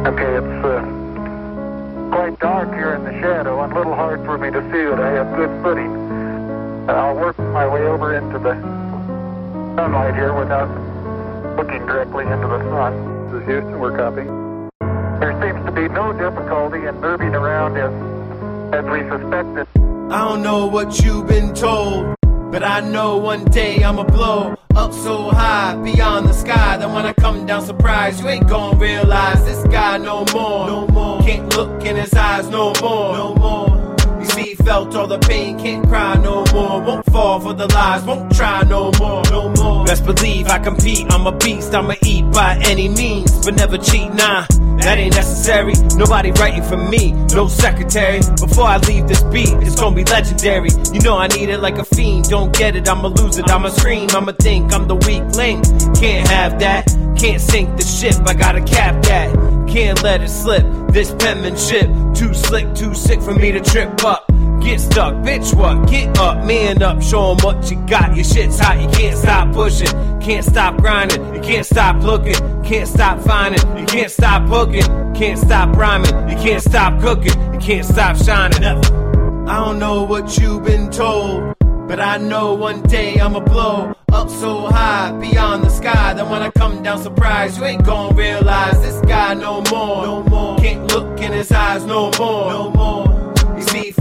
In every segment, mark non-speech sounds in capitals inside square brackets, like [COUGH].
Okay, it's uh, quite dark here in the shadow and a little hard for me to see that I have good footing. Uh, I'll work my way over into the sunlight here without looking directly into the sun. This is Houston, we're copying. There seems to be no difficulty in moving around as, as we suspected. I don't know what you've been told, but I know one day I'ma blow up so high beyond the sky that when I come down surprised, you ain't gonna realize this guy no more. No more. Can't look in his eyes no more. No more. All the pain, can't cry no more. Won't fall for the lies, won't try no more. No more. Best believe I compete, I'm a beast, I'ma eat by any means, but never cheat, nah. That ain't necessary. Nobody writing for me, no secretary. Before I leave this beat, it's gonna be legendary. You know I need it like a fiend. Don't get it, I'ma lose it. I'ma scream, I'ma think I'm the weak link. Can't have that. Can't sink the ship, I gotta cap that. Can't let it slip. This penmanship, too slick, too sick for me to trip up. Get stuck, bitch, what? Get up, man up, show 'em what you got. Your shit's hot, you can't stop pushing, can't stop grinding, you can't stop looking, can't stop finding, you can't stop hooking, can't stop rhyming, you can't stop cooking, you can't stop shining. I don't know what you've been told, but I know one day I'ma blow up so high beyond the sky that when I come down surprised, you ain't gonna realize this guy no more. No more. Can't look in his eyes no more. No more.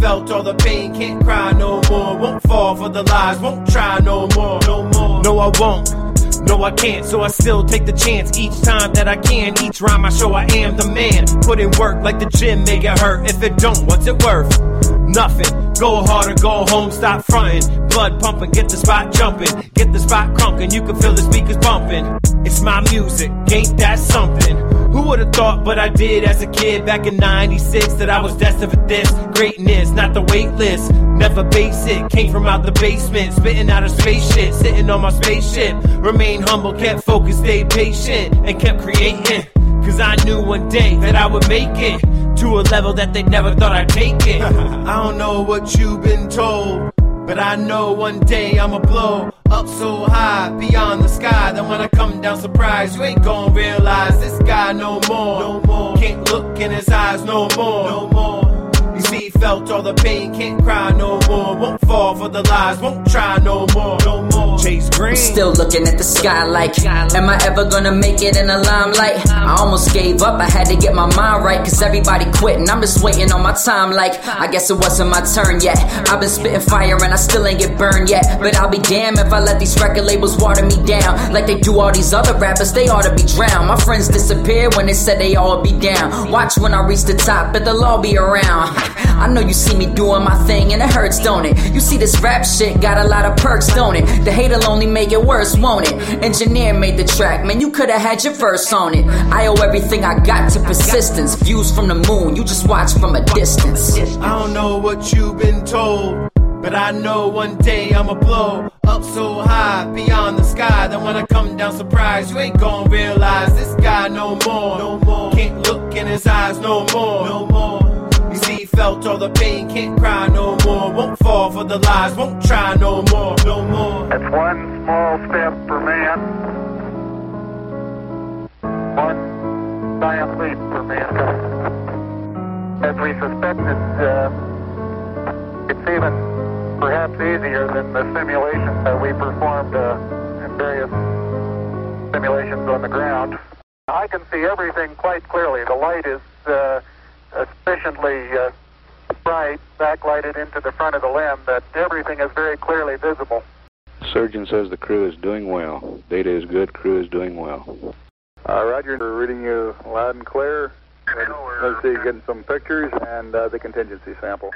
Felt all the pain, can't cry no more. Won't fall for the lies, won't try no more. No more. No, I won't. No, I can't, so I still take the chance each time that I can. Each rhyme I show I am the man. Put in work like the gym, make it hurt. If it don't, what's it worth? Nothing. Go harder, go home, stop fronting. Blood pumping, get the spot jumping. Get the spot crunking, you can feel the speakers bumping. It's my music, ain't that something? Who would have thought, but I did as a kid back in 96 that I was destined for this. Greatness, not the wait list. Never basic, came from out the basement, spitting out of space shit, sitting on my spaceship. Remain humble, kept focused, stayed patient, and kept creating. Cause I knew one day that I would make it to a level that they never thought I'd take it. [LAUGHS] I don't know what you've been told. But I know one day I'ma blow up so high beyond the sky that when I come down surprised, you ain't gonna realize this guy no more. No more. Can't look in his eyes no more. No more. Felt all the pain, can't cry no more. Won't fall for the lies, won't try no more. No more. Chace Green. Still looking at the sky like, am I ever gonna make it in the limelight? I almost gave up, I had to get my mind right, cause everybody quitting. I'm just waiting on my time, like, I guess it wasn't my turn yet. I've been spitting fire and I still ain't get burned yet. But I'll be damned if I let these record labels water me down. Like they do all these other rappers, they ought to be drowned. My friends disappeared when they said they all be down. Watch when I reach the top, but they'll all be around. I know you see me doing my thing and it hurts, don't it? You see this rap shit got a lot of perks, don't it? The hate'll only make it worse, won't it? Engineer made the track, man, you could've had your verse on it. I owe everything I got to persistence. Views from the moon, you just watch from a distance. I don't know what you've been told, but I know one day I'ma blow up so high beyond the sky that when I come down surprised, you ain't gonna realize this guy no more. No more. Can't look in his eyes no more. No more. The pain, can't cry no more. Won't fall for the lies, won't try no more. No more. That's one small step for man, one giant leap for mankind. As we suspected, uh, it's even perhaps easier than the simulations that we performed uh, in various simulations on the ground. I can see everything quite clearly. The light is uh, sufficiently uh, bright, backlighted into the front of the LM, that everything is very clearly visible. Surgeon says the crew is doing well. Data is good, crew is doing well. Uh, Roger, we're reading you loud and clear. Let's see, getting some pictures and uh, the contingency sample.